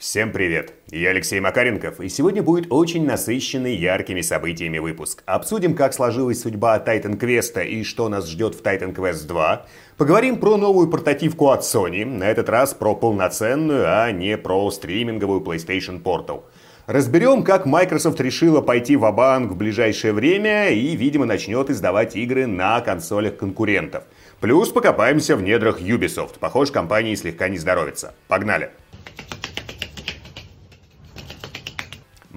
Всем привет! Я Алексей Макаренков, и сегодня будет очень насыщенный яркими событиями выпуск. Обсудим, как сложилась судьба Titan Quest и что нас ждет в Titan Quest 2. Поговорим про новую портативку от Sony, на этот раз про полноценную, а не про стриминговую PlayStation Portal. Разберем, как Microsoft решила пойти в банк в ближайшее время и, видимо, начнет издавать игры на консолях конкурентов. Плюс покопаемся в недрах Ubisoft. Похоже, компании слегка не здоровится. Погнали!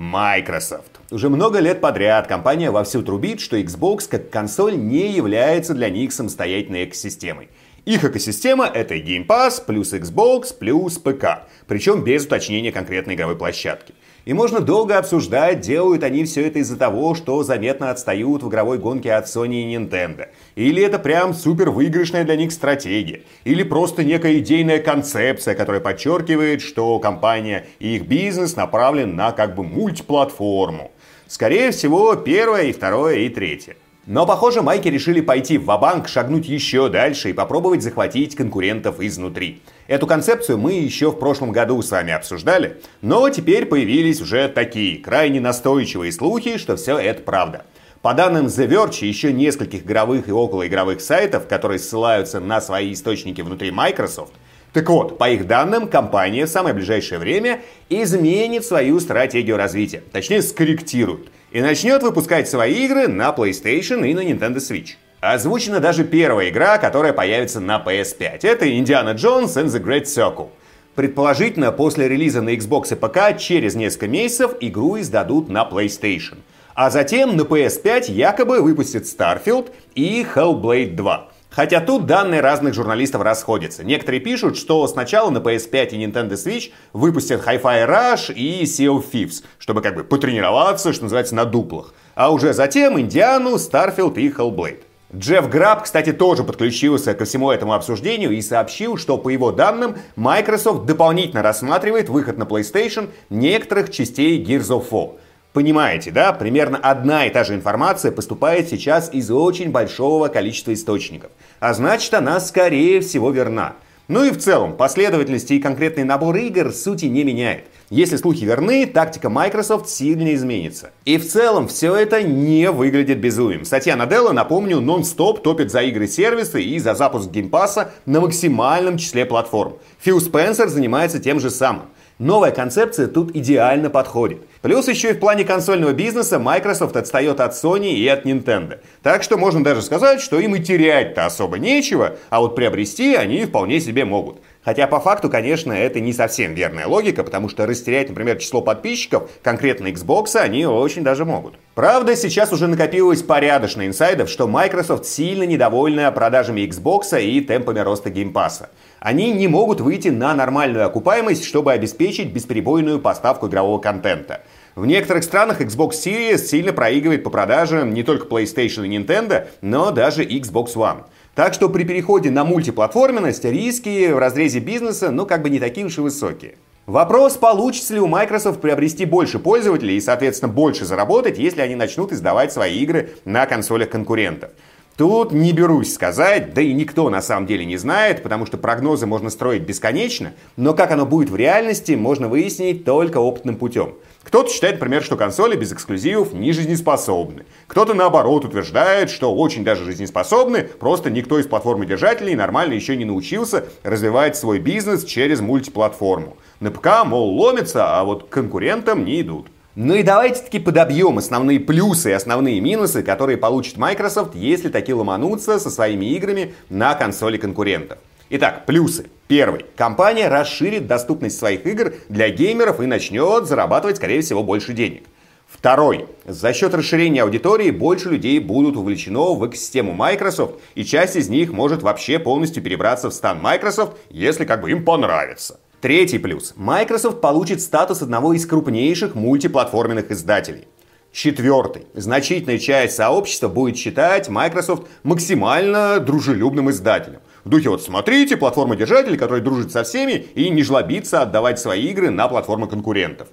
Microsoft. Уже много лет подряд компания вовсю трубит, что Xbox как консоль не является для них самостоятельной экосистемой. Их экосистема — это Game Pass плюс Xbox плюс ПК, причем без уточнения конкретной игровой площадки. И можно долго обсуждать, делают они все это из-за того, что заметно отстают в игровой гонке от Sony и Nintendo. Или это прям супер выигрышная для них стратегия. Или просто некая идейная концепция, которая подчеркивает, что компания и их бизнес направлен на как бы мультиплатформу. Скорее всего, первое, и второе, и третье. Но, похоже, майки решили пойти в банк шагнуть еще дальше и попробовать захватить конкурентов изнутри. Эту концепцию мы еще в прошлом году с вами обсуждали, но теперь появились уже такие крайне настойчивые слухи, что все это правда. По данным The Verge, еще нескольких игровых и околоигровых сайтов, которые ссылаются на свои источники внутри Microsoft, так вот, по их данным, компания в самое ближайшее время изменит свою стратегию развития, точнее скорректирует, и начнет выпускать свои игры на PlayStation и на Nintendo Switch. Озвучена даже первая игра, которая появится на PS5. Это Индиана Джонс and the Great Circle. Предположительно, после релиза на Xbox и ПК через несколько месяцев игру издадут на PlayStation. А затем на PS5 якобы выпустят Starfield и Hellblade 2. Хотя тут данные разных журналистов расходятся. Некоторые пишут, что сначала на PS5 и Nintendo Switch выпустят Hi-Fi Rush и Sea of Thieves, чтобы как бы потренироваться, что называется, на дуплах. А уже затем Индиану, Starfield и Hellblade. Джефф Граб, кстати, тоже подключился ко всему этому обсуждению и сообщил, что, по его данным, Microsoft дополнительно рассматривает выход на PlayStation некоторых частей Gears of War. Понимаете, да? Примерно одна и та же информация поступает сейчас из очень большого количества источников. А значит, она скорее всего верна. Ну и в целом, последовательность и конкретный набор игр сути не меняет. Если слухи верны, тактика Microsoft сильно изменится. И в целом все это не выглядит безумием. Сатья Наделла, напомню, нон-стоп топит за игры-сервисы и за запуск Game Pass а на максимальном числе платформ. Фил Спенсер занимается тем же самым. Новая концепция тут идеально подходит. Плюс еще и в плане консольного бизнеса Microsoft отстает от Sony и от Nintendo. Так что можно даже сказать, что им и терять-то особо нечего, а вот приобрести они вполне себе могут. Хотя по факту, конечно, это не совсем верная логика, потому что растерять, например, число подписчиков конкретно Xbox они очень даже могут. Правда, сейчас уже накопилось порядочно инсайдов, что Microsoft сильно недовольна продажами Xbox и темпами роста Game Pass а. Они не могут выйти на нормальную окупаемость, чтобы обеспечить бесперебойную поставку игрового контента. В некоторых странах Xbox Series сильно проигрывает по продажам не только PlayStation и Nintendo, но даже Xbox One. Так что при переходе на мультиплатформенность риски в разрезе бизнеса, ну, как бы не такие уж и высокие. Вопрос, получится ли у Microsoft приобрести больше пользователей и, соответственно, больше заработать, если они начнут издавать свои игры на консолях конкурентов. Тут не берусь сказать, да и никто на самом деле не знает, потому что прогнозы можно строить бесконечно, но как оно будет в реальности, можно выяснить только опытным путем. Кто-то считает, например, что консоли без эксклюзивов не жизнеспособны. Кто-то, наоборот, утверждает, что очень даже жизнеспособны, просто никто из платформодержателей нормально еще не научился развивать свой бизнес через мультиплатформу. На ПК, мол, ломится, а вот к конкурентам не идут. Ну и давайте таки подобьем основные плюсы и основные минусы, которые получит Microsoft, если таки ломанутся со своими играми на консоли конкурентов. Итак, плюсы. Первый. Компания расширит доступность своих игр для геймеров и начнет зарабатывать, скорее всего, больше денег. Второй. За счет расширения аудитории больше людей будут увлечено в экосистему Microsoft, и часть из них может вообще полностью перебраться в стан Microsoft, если как бы им понравится. Третий плюс. Microsoft получит статус одного из крупнейших мультиплатформенных издателей. Четвертый. Значительная часть сообщества будет считать Microsoft максимально дружелюбным издателем. В духе вот смотрите, платформа-держатель, который дружит со всеми и не жлобится отдавать свои игры на платформы конкурентов.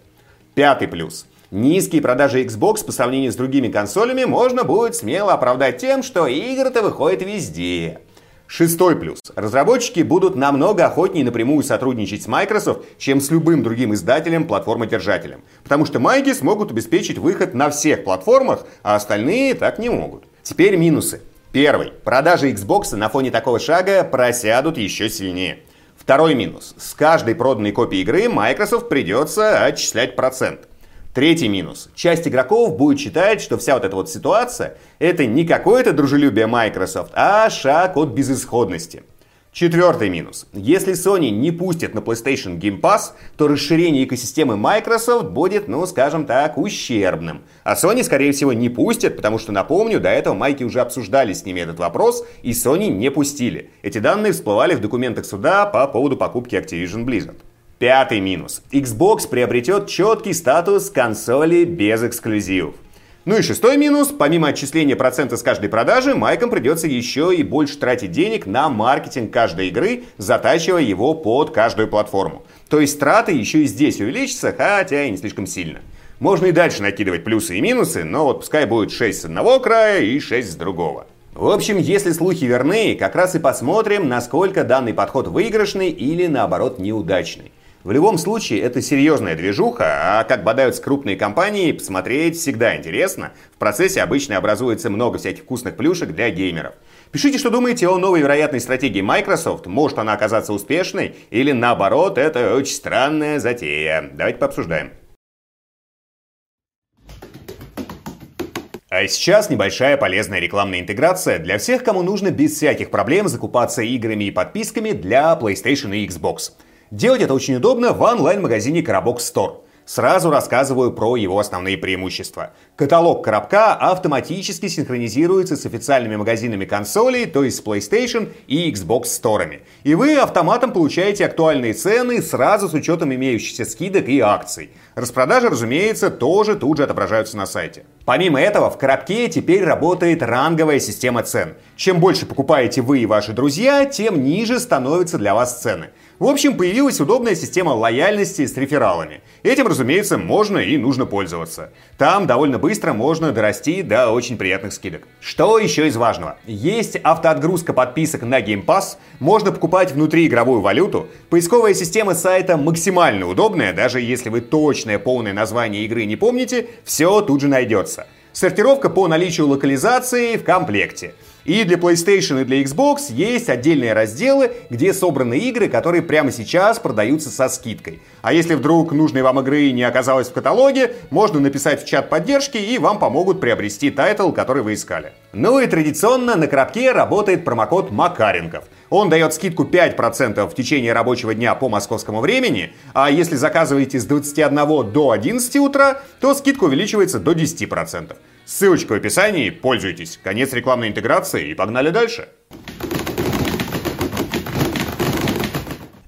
Пятый плюс. Низкие продажи Xbox по сравнению с другими консолями можно будет смело оправдать тем, что игры-то выходят везде. Шестой плюс. Разработчики будут намного охотнее напрямую сотрудничать с Microsoft, чем с любым другим издателем, платформодержателем. Потому что майки смогут обеспечить выход на всех платформах, а остальные так не могут. Теперь минусы. Первый. Продажи Xbox на фоне такого шага просядут еще сильнее. Второй минус. С каждой проданной копии игры Microsoft придется отчислять процент. Третий минус. Часть игроков будет считать, что вся вот эта вот ситуация это не какое-то дружелюбие Microsoft, а шаг от безысходности. Четвертый минус. Если Sony не пустит на PlayStation Game Pass, то расширение экосистемы Microsoft будет, ну, скажем так, ущербным. А Sony, скорее всего, не пустят, потому что, напомню, до этого Майки уже обсуждали с ними этот вопрос, и Sony не пустили. Эти данные всплывали в документах суда по поводу покупки Activision Blizzard. Пятый минус. Xbox приобретет четкий статус консоли без эксклюзивов. Ну и шестой минус. Помимо отчисления процента с каждой продажи, майкам придется еще и больше тратить денег на маркетинг каждой игры, затачивая его под каждую платформу. То есть траты еще и здесь увеличатся, хотя и не слишком сильно. Можно и дальше накидывать плюсы и минусы, но вот пускай будет 6 с одного края и 6 с другого. В общем, если слухи верны, как раз и посмотрим, насколько данный подход выигрышный или наоборот неудачный. В любом случае, это серьезная движуха, а как бодаются крупные компании, посмотреть всегда интересно. В процессе обычно образуется много всяких вкусных плюшек для геймеров. Пишите, что думаете о новой вероятной стратегии Microsoft. Может она оказаться успешной или наоборот, это очень странная затея. Давайте пообсуждаем. А сейчас небольшая полезная рекламная интеграция для всех, кому нужно без всяких проблем закупаться играми и подписками для PlayStation и Xbox. Делать это очень удобно в онлайн-магазине Коробок Store. Сразу рассказываю про его основные преимущества. Каталог коробка автоматически синхронизируется с официальными магазинами консолей, то есть с PlayStation и Xbox сторами. И вы автоматом получаете актуальные цены сразу с учетом имеющихся скидок и акций. Распродажи, разумеется, тоже тут же отображаются на сайте. Помимо этого, в коробке теперь работает ранговая система цен. Чем больше покупаете вы и ваши друзья, тем ниже становятся для вас цены. В общем, появилась удобная система лояльности с рефералами. Этим, разумеется, можно и нужно пользоваться. Там довольно быстро можно дорасти до очень приятных скидок. Что еще из важного? Есть автоотгрузка подписок на Game Pass, можно покупать внутриигровую валюту, поисковая система сайта максимально удобная, даже если вы точное полное название игры не помните, все тут же найдется. Сортировка по наличию локализации в комплекте. И для PlayStation и для Xbox есть отдельные разделы, где собраны игры, которые прямо сейчас продаются со скидкой. А если вдруг нужной вам игры не оказалось в каталоге, можно написать в чат поддержки и вам помогут приобрести title, который вы искали. Ну и традиционно на коробке работает промокод Макаренков. Он дает скидку 5% в течение рабочего дня по московскому времени, а если заказываете с 21 до 11 утра, то скидка увеличивается до 10%. Ссылочка в описании, пользуйтесь. Конец рекламной интеграции и погнали дальше.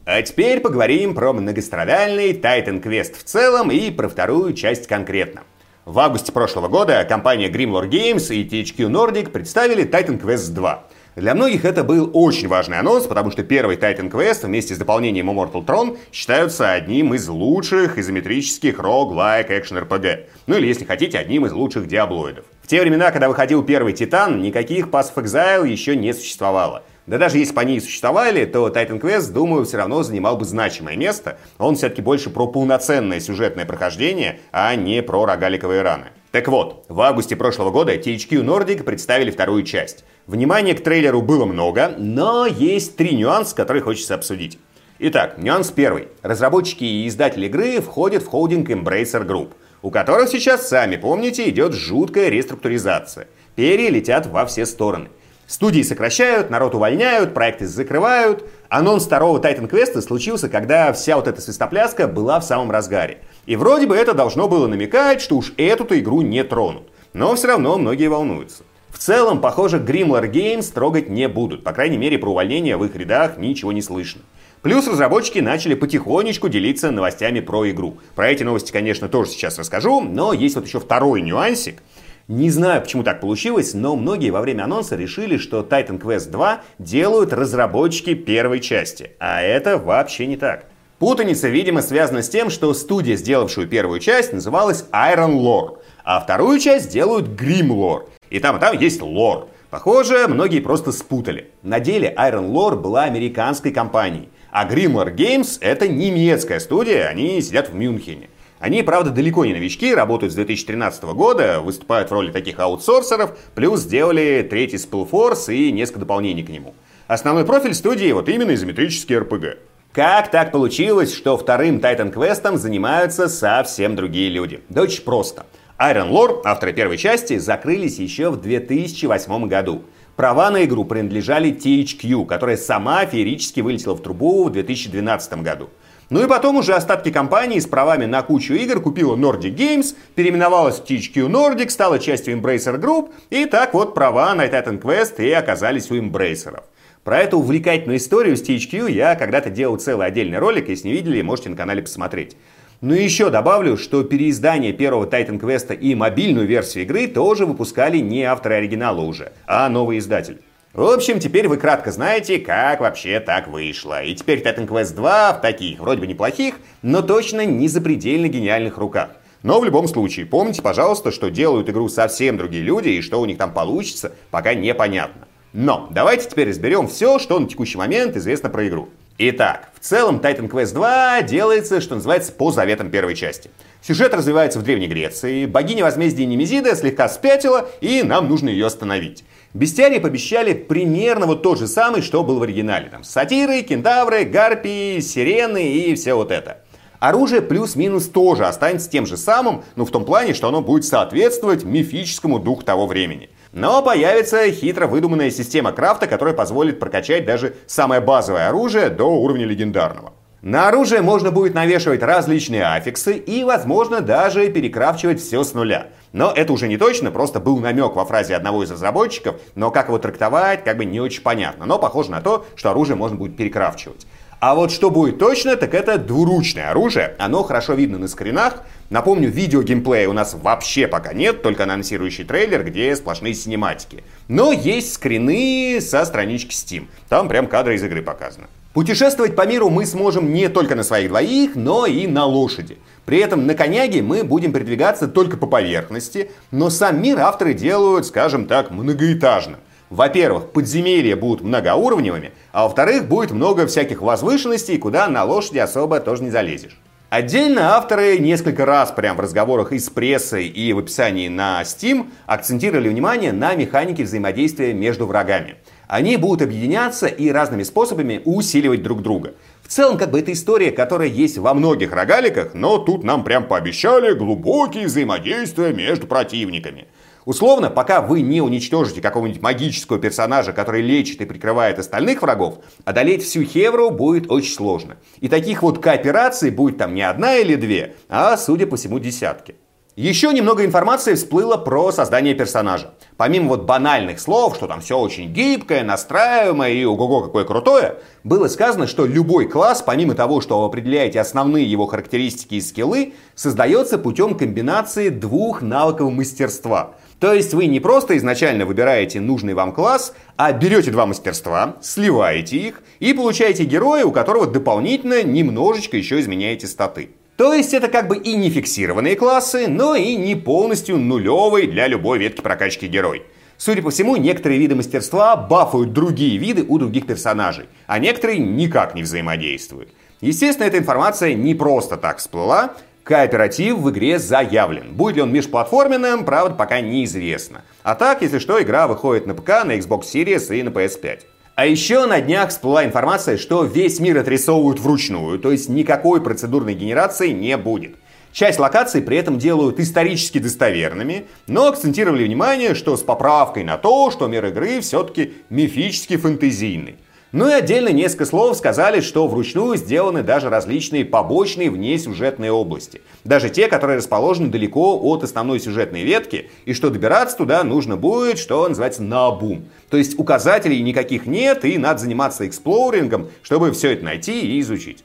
А теперь поговорим про многострадальный Titan Quest в целом и про вторую часть конкретно. В августе прошлого года компания Grimlore Games и THQ Nordic представили Titan Quest 2. Для многих это был очень важный анонс, потому что первый Titan Quest вместе с дополнением Immortal Throne считаются одним из лучших изометрических roguelike экшен RPG. Ну или, если хотите, одним из лучших диаблоидов. В те времена, когда выходил первый Титан, никаких Pass of Exile еще не существовало. Да даже если бы они и существовали, то Titan Quest, думаю, все равно занимал бы значимое место. Он все-таки больше про полноценное сюжетное прохождение, а не про рогаликовые раны. Так вот, в августе прошлого года THQ Nordic представили вторую часть. Внимания к трейлеру было много, но есть три нюанса, которые хочется обсудить. Итак, нюанс первый. Разработчики и издатели игры входят в холдинг Embracer Group, у которых сейчас, сами помните, идет жуткая реструктуризация. Перья летят во все стороны. Студии сокращают, народ увольняют, проекты закрывают. Анонс второго Titan Quest случился, когда вся вот эта свистопляска была в самом разгаре. И вроде бы это должно было намекать, что уж эту-то игру не тронут. Но все равно многие волнуются. В целом, похоже, Grimlar Games трогать не будут. По крайней мере, про увольнение в их рядах ничего не слышно. Плюс разработчики начали потихонечку делиться новостями про игру. Про эти новости, конечно, тоже сейчас расскажу, но есть вот еще второй нюансик. Не знаю, почему так получилось, но многие во время анонса решили, что Titan Quest 2 делают разработчики первой части. А это вообще не так. Путаница, видимо, связана с тем, что студия, сделавшую первую часть, называлась Iron Lore, а вторую часть делают Grim Lore. И там и там есть лор. Похоже, многие просто спутали. На деле Iron Lore была американской компанией, а Grimlar Games это немецкая студия, они сидят в Мюнхене. Они, правда, далеко не новички, работают с 2013 года, выступают в роли таких аутсорсеров, плюс сделали третий Spellforce и несколько дополнений к нему. Основной профиль студии вот именно изометрический RPG. Как так получилось, что вторым Titan Quest занимаются совсем другие люди? Да очень просто. Iron Lore, авторы первой части, закрылись еще в 2008 году. Права на игру принадлежали THQ, которая сама феерически вылетела в трубу в 2012 году. Ну и потом уже остатки компании с правами на кучу игр купила Nordic Games, переименовалась в THQ Nordic, стала частью Embracer Group, и так вот права на Titan Quest и оказались у Embracer. Про эту увлекательную историю с THQ я когда-то делал целый отдельный ролик, если не видели, можете на канале посмотреть. Ну и еще добавлю, что переиздание первого Titan Quest и мобильную версию игры тоже выпускали не авторы оригинала уже, а новый издатель. В общем, теперь вы кратко знаете, как вообще так вышло. И теперь Titan Quest 2 в таких, вроде бы неплохих, но точно не запредельно гениальных руках. Но в любом случае, помните, пожалуйста, что делают игру совсем другие люди, и что у них там получится, пока непонятно. Но давайте теперь разберем все, что на текущий момент известно про игру. Итак, в целом Titan Quest 2 делается, что называется, по заветам первой части. Сюжет развивается в Древней Греции, богиня возмездия Немезида слегка спятила, и нам нужно ее остановить. Бестиарии пообещали примерно вот то же самое, что было в оригинале. Там сатиры, кентавры, гарпии, сирены и все вот это. Оружие плюс-минус тоже останется тем же самым, но в том плане, что оно будет соответствовать мифическому духу того времени. Но появится хитро выдуманная система крафта, которая позволит прокачать даже самое базовое оружие до уровня легендарного. На оружие можно будет навешивать различные аффиксы и, возможно, даже перекрафчивать все с нуля. Но это уже не точно, просто был намек во фразе одного из разработчиков, но как его трактовать, как бы не очень понятно. Но похоже на то, что оружие можно будет перекрафчивать. А вот что будет точно, так это двуручное оружие. Оно хорошо видно на скринах. Напомню, видео геймплея у нас вообще пока нет, только анонсирующий трейлер, где сплошные синематики. Но есть скрины со странички Steam. Там прям кадры из игры показаны. Путешествовать по миру мы сможем не только на своих двоих, но и на лошади. При этом на коняге мы будем передвигаться только по поверхности, но сам мир авторы делают, скажем так, многоэтажным. Во-первых, подземелья будут многоуровневыми, а во-вторых, будет много всяких возвышенностей, куда на лошади особо тоже не залезешь. Отдельно авторы несколько раз прям в разговорах и с прессой, и в описании на Steam акцентировали внимание на механике взаимодействия между врагами. Они будут объединяться и разными способами усиливать друг друга. В целом, как бы это история, которая есть во многих рогаликах, но тут нам прям пообещали глубокие взаимодействия между противниками. Условно, пока вы не уничтожите какого-нибудь магического персонажа, который лечит и прикрывает остальных врагов, одолеть всю Хевру будет очень сложно. И таких вот коопераций будет там не одна или две, а, судя по всему, десятки. Еще немного информации всплыло про создание персонажа. Помимо вот банальных слов, что там все очень гибкое, настраиваемое и ого-го какое крутое, было сказано, что любой класс, помимо того, что вы определяете основные его характеристики и скиллы, создается путем комбинации двух навыков мастерства. То есть вы не просто изначально выбираете нужный вам класс, а берете два мастерства, сливаете их и получаете героя, у которого дополнительно немножечко еще изменяете статы. То есть это как бы и не фиксированные классы, но и не полностью нулевый для любой ветки прокачки герой. Судя по всему, некоторые виды мастерства бафают другие виды у других персонажей, а некоторые никак не взаимодействуют. Естественно, эта информация не просто так всплыла, Кооператив в игре заявлен. Будет ли он межплатформенным, правда, пока неизвестно. А так, если что, игра выходит на ПК, на Xbox Series и на PS5. А еще на днях всплыла информация, что весь мир отрисовывают вручную, то есть никакой процедурной генерации не будет. Часть локаций при этом делают исторически достоверными, но акцентировали внимание, что с поправкой на то, что мир игры все-таки мифически фэнтезийный. Ну и отдельно несколько слов сказали, что вручную сделаны даже различные побочные внесюжетные области. Даже те, которые расположены далеко от основной сюжетной ветки, и что добираться туда нужно будет, что называется, на обум. То есть указателей никаких нет, и надо заниматься эксплорингом, чтобы все это найти и изучить.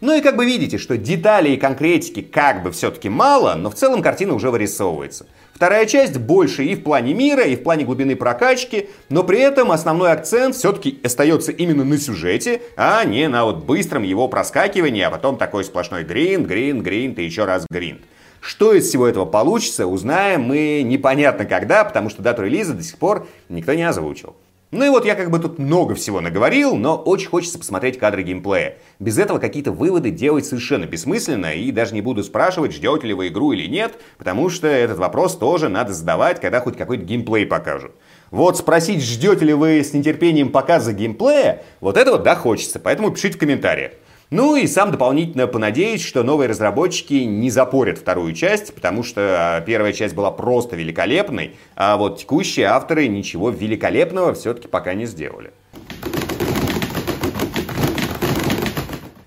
Ну и как бы видите, что деталей и конкретики как бы все-таки мало, но в целом картина уже вырисовывается. Вторая часть больше и в плане мира, и в плане глубины прокачки, но при этом основной акцент все-таки остается именно на сюжете, а не на вот быстром его проскакивании, а потом такой сплошной гринд, гринд, гринд и еще раз гринд. Что из всего этого получится, узнаем мы непонятно когда, потому что дату релиза до сих пор никто не озвучил. Ну и вот я как бы тут много всего наговорил, но очень хочется посмотреть кадры геймплея. Без этого какие-то выводы делать совершенно бессмысленно, и даже не буду спрашивать, ждете ли вы игру или нет, потому что этот вопрос тоже надо задавать, когда хоть какой-то геймплей покажут. Вот спросить, ждете ли вы с нетерпением показа геймплея, вот это вот да хочется, поэтому пишите в комментариях. Ну и сам дополнительно понадеюсь, что новые разработчики не запорят вторую часть, потому что а, первая часть была просто великолепной, а вот текущие авторы ничего великолепного все-таки пока не сделали.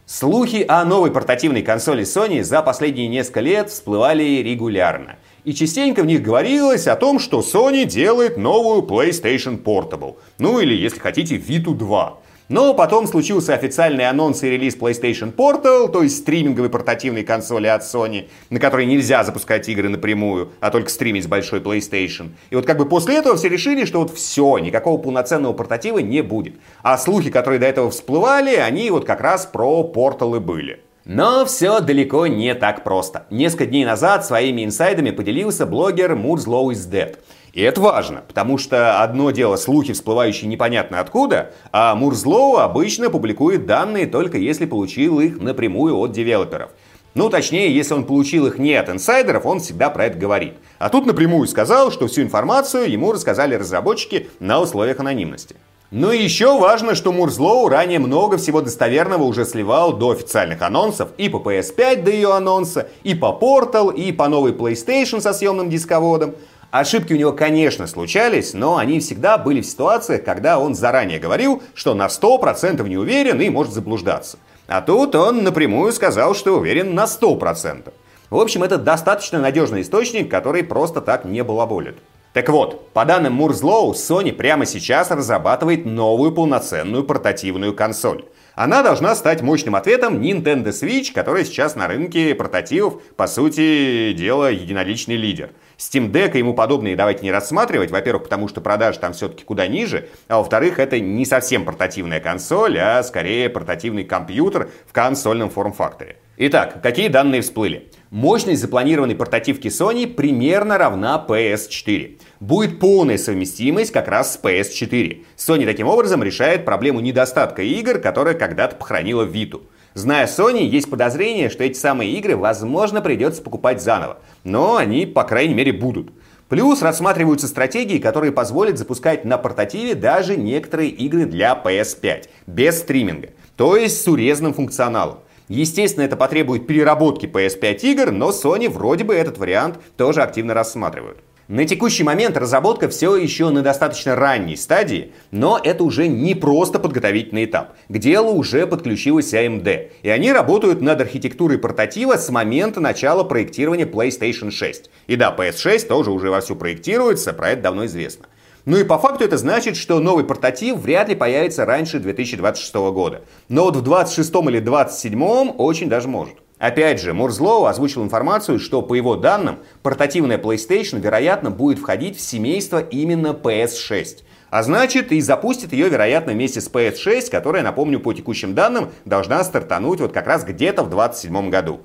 Слухи о новой портативной консоли Sony за последние несколько лет всплывали регулярно. И частенько в них говорилось о том, что Sony делает новую PlayStation Portable. Ну или, если хотите, Vita 2. Но потом случился официальный анонс и релиз PlayStation Portal, то есть стриминговой портативной консоли от Sony, на которой нельзя запускать игры напрямую, а только стримить с большой PlayStation. И вот как бы после этого все решили, что вот все, никакого полноценного портатива не будет. А слухи, которые до этого всплывали, они вот как раз про и были. Но все далеко не так просто. Несколько дней назад своими инсайдами поделился блогер Moore's Law is Dead. И это важно, потому что одно дело слухи, всплывающие непонятно откуда, а Мурзлоу обычно публикует данные только если получил их напрямую от девелоперов. Ну, точнее, если он получил их не от инсайдеров, он всегда про это говорит. А тут напрямую сказал, что всю информацию ему рассказали разработчики на условиях анонимности. Ну и еще важно, что Мурзлоу ранее много всего достоверного уже сливал до официальных анонсов и по PS5 до ее анонса, и по Portal, и по новой PlayStation со съемным дисководом. Ошибки у него, конечно, случались, но они всегда были в ситуациях, когда он заранее говорил, что на 100% не уверен и может заблуждаться. А тут он напрямую сказал, что уверен на 100%. В общем, это достаточно надежный источник, который просто так не балаболит. Так вот, по данным Мурзлоу, Sony прямо сейчас разрабатывает новую полноценную портативную консоль. Она должна стать мощным ответом Nintendo Switch, который сейчас на рынке портативов, по сути дела, единоличный лидер. Steam Deck и ему подобные давайте не рассматривать. Во-первых, потому что продажи там все-таки куда ниже. А во-вторых, это не совсем портативная консоль, а скорее портативный компьютер в консольном форм-факторе. Итак, какие данные всплыли? Мощность запланированной портативки Sony примерно равна PS4. Будет полная совместимость как раз с PS4. Sony таким образом решает проблему недостатка игр, которая когда-то похоронила Vita. Зная Sony, есть подозрение, что эти самые игры, возможно, придется покупать заново. Но они, по крайней мере, будут. Плюс рассматриваются стратегии, которые позволят запускать на портативе даже некоторые игры для PS5, без стриминга, то есть с урезанным функционалом. Естественно, это потребует переработки PS5 игр, но Sony вроде бы этот вариант тоже активно рассматривают. На текущий момент разработка все еще на достаточно ранней стадии, но это уже не просто подготовительный этап. К делу уже подключилась AMD, и они работают над архитектурой портатива с момента начала проектирования PlayStation 6. И да, PS6 тоже уже вовсю проектируется, про это давно известно. Ну и по факту это значит, что новый портатив вряд ли появится раньше 2026 года. Но вот в 2026 или 2027 очень даже может. Опять же, Мурзлоу озвучил информацию, что по его данным, портативная PlayStation, вероятно, будет входить в семейство именно PS6. А значит, и запустит ее, вероятно, вместе с PS6, которая, напомню, по текущим данным, должна стартануть вот как раз где-то в 2027 году.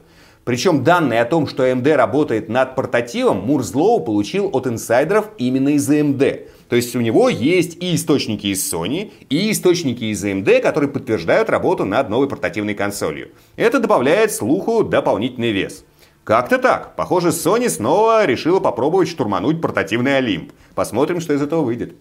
Причем данные о том, что AMD работает над портативом, Мурзлоу получил от инсайдеров именно из AMD. То есть у него есть и источники из Sony, и источники из AMD, которые подтверждают работу над новой портативной консолью. Это добавляет слуху дополнительный вес. Как-то так. Похоже, Sony снова решила попробовать штурмануть портативный Олимп. Посмотрим, что из этого выйдет.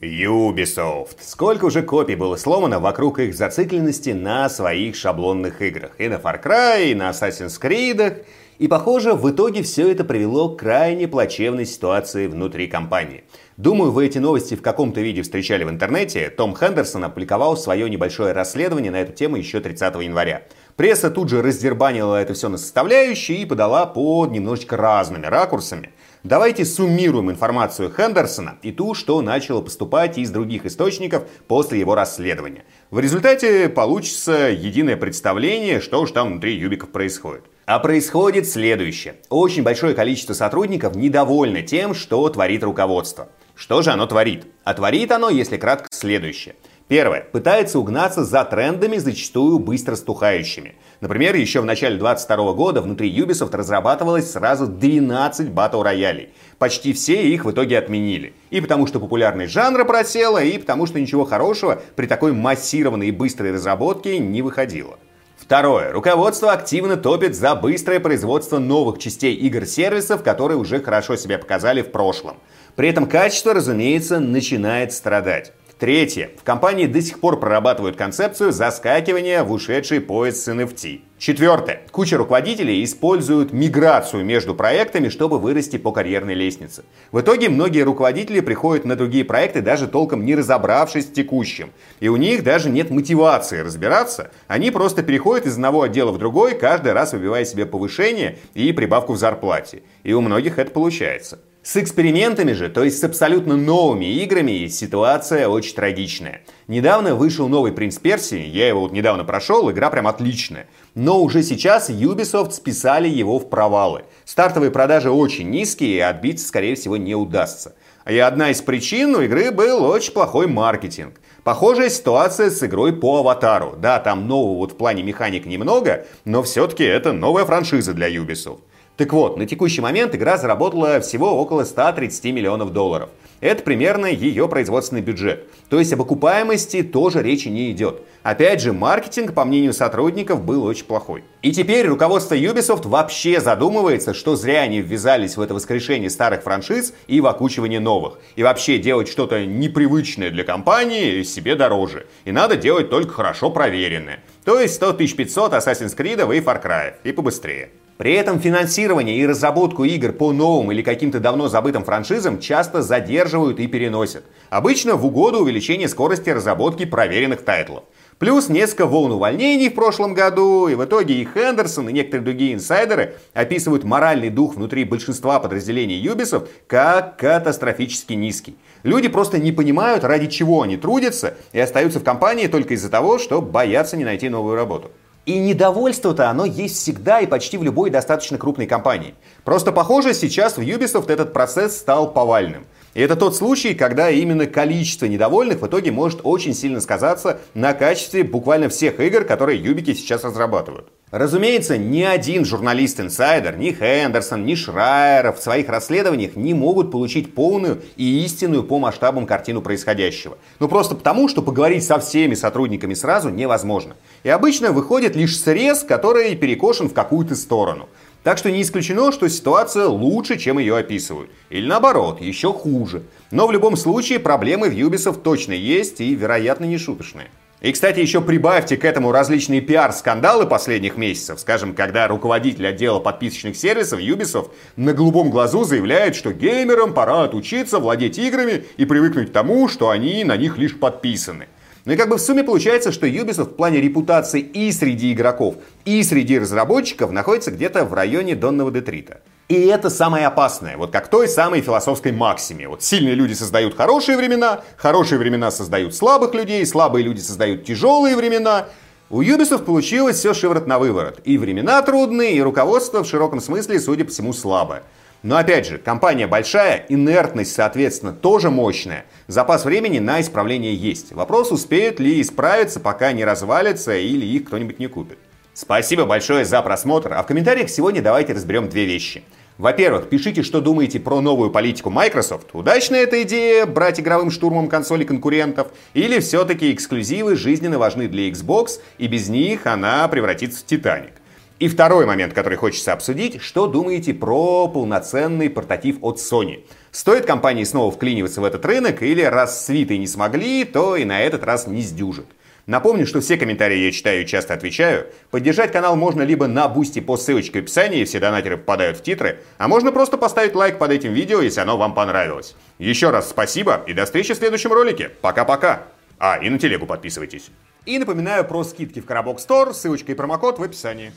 Ubisoft. Сколько уже копий было сломано вокруг их зацикленности на своих шаблонных играх. И на Far Cry, и на Assassin's Creed. И похоже, в итоге все это привело к крайне плачевной ситуации внутри компании. Думаю, вы эти новости в каком-то виде встречали в интернете. Том Хендерсон опубликовал свое небольшое расследование на эту тему еще 30 января. Пресса тут же раздербанила это все на составляющие и подала под немножечко разными ракурсами. Давайте суммируем информацию Хендерсона и ту, что начало поступать из других источников после его расследования. В результате получится единое представление, что же там внутри юбиков происходит. А происходит следующее. Очень большое количество сотрудников недовольны тем, что творит руководство. Что же оно творит? А творит оно, если кратко, следующее. Первое. Пытается угнаться за трендами, зачастую быстро стухающими. Например, еще в начале 2022 года внутри Ubisoft разрабатывалось сразу 12 батл роялей. Почти все их в итоге отменили. И потому что популярность жанра просела, и потому что ничего хорошего при такой массированной и быстрой разработке не выходило. Второе. Руководство активно топит за быстрое производство новых частей игр-сервисов, которые уже хорошо себя показали в прошлом. При этом качество, разумеется, начинает страдать. Третье. В компании до сих пор прорабатывают концепцию заскакивания в ушедший поезд с NFT. Четвертое. Куча руководителей используют миграцию между проектами, чтобы вырасти по карьерной лестнице. В итоге многие руководители приходят на другие проекты, даже толком не разобравшись в текущем. И у них даже нет мотивации разбираться. Они просто переходят из одного отдела в другой, каждый раз выбивая себе повышение и прибавку в зарплате. И у многих это получается. С экспериментами же, то есть с абсолютно новыми играми, ситуация очень трагичная. Недавно вышел новый «Принц Персии», я его вот недавно прошел, игра прям отличная. Но уже сейчас Ubisoft списали его в провалы. Стартовые продажи очень низкие, и отбиться, скорее всего, не удастся. И одна из причин у игры был очень плохой маркетинг. Похожая ситуация с игрой по Аватару. Да, там нового вот в плане механик немного, но все-таки это новая франшиза для Ubisoft. Так вот, на текущий момент игра заработала всего около 130 миллионов долларов. Это примерно ее производственный бюджет. То есть об окупаемости тоже речи не идет. Опять же, маркетинг, по мнению сотрудников, был очень плохой. И теперь руководство Ubisoft вообще задумывается, что зря они ввязались в это воскрешение старых франшиз и в окучивание новых. И вообще делать что-то непривычное для компании себе дороже. И надо делать только хорошо проверенное. То есть 100 500 Assassin's Creed и Far Cry. И побыстрее. При этом финансирование и разработку игр по новым или каким-то давно забытым франшизам часто задерживают и переносят. Обычно в угоду увеличения скорости разработки проверенных тайтлов. Плюс несколько волн увольнений в прошлом году, и в итоге и Хендерсон, и некоторые другие инсайдеры описывают моральный дух внутри большинства подразделений Ubisoft как катастрофически низкий. Люди просто не понимают, ради чего они трудятся, и остаются в компании только из-за того, что боятся не найти новую работу. И недовольство-то оно есть всегда и почти в любой достаточно крупной компании. Просто похоже, сейчас в Ubisoft этот процесс стал повальным. И это тот случай, когда именно количество недовольных в итоге может очень сильно сказаться на качестве буквально всех игр, которые юбики сейчас разрабатывают. Разумеется, ни один журналист-инсайдер, ни Хендерсон, ни Шрайер в своих расследованиях не могут получить полную и истинную по масштабам картину происходящего. Ну просто потому, что поговорить со всеми сотрудниками сразу невозможно. И обычно выходит лишь срез, который перекошен в какую-то сторону. Так что не исключено, что ситуация лучше, чем ее описывают. Или наоборот, еще хуже. Но в любом случае проблемы в Ubisoft точно есть и, вероятно, не шуточные. И, кстати, еще прибавьте к этому различные пиар-скандалы последних месяцев. Скажем, когда руководитель отдела подписочных сервисов Ubisoft на голубом глазу заявляет, что геймерам пора отучиться владеть играми и привыкнуть к тому, что они на них лишь подписаны. Ну и как бы в сумме получается, что Ubisoft в плане репутации и среди игроков, и среди разработчиков находится где-то в районе донного детрита. И это самое опасное, вот как той самой философской максиме. Вот сильные люди создают хорошие времена, хорошие времена создают слабых людей, слабые люди создают тяжелые времена. У Ubisoft получилось все шиворот на выворот. И времена трудные, и руководство в широком смысле, судя по всему, слабое. Но опять же, компания большая, инертность, соответственно, тоже мощная. Запас времени на исправление есть. Вопрос, успеют ли исправиться, пока не развалится или их кто-нибудь не купит. Спасибо большое за просмотр, а в комментариях сегодня давайте разберем две вещи. Во-первых, пишите, что думаете про новую политику Microsoft. Удачная эта идея брать игровым штурмом консоли конкурентов? Или все-таки эксклюзивы жизненно важны для Xbox, и без них она превратится в Титаник? И второй момент, который хочется обсудить, что думаете про полноценный портатив от Sony? Стоит компании снова вклиниваться в этот рынок или раз свиты не смогли, то и на этот раз не сдюжит? Напомню, что все комментарии я читаю и часто отвечаю. Поддержать канал можно либо на бусте по ссылочке в описании, все донатеры попадают в титры, а можно просто поставить лайк под этим видео, если оно вам понравилось. Еще раз спасибо и до встречи в следующем ролике. Пока-пока. А, и на телегу подписывайтесь. И напоминаю про скидки в Коробок Store, ссылочка и промокод в описании.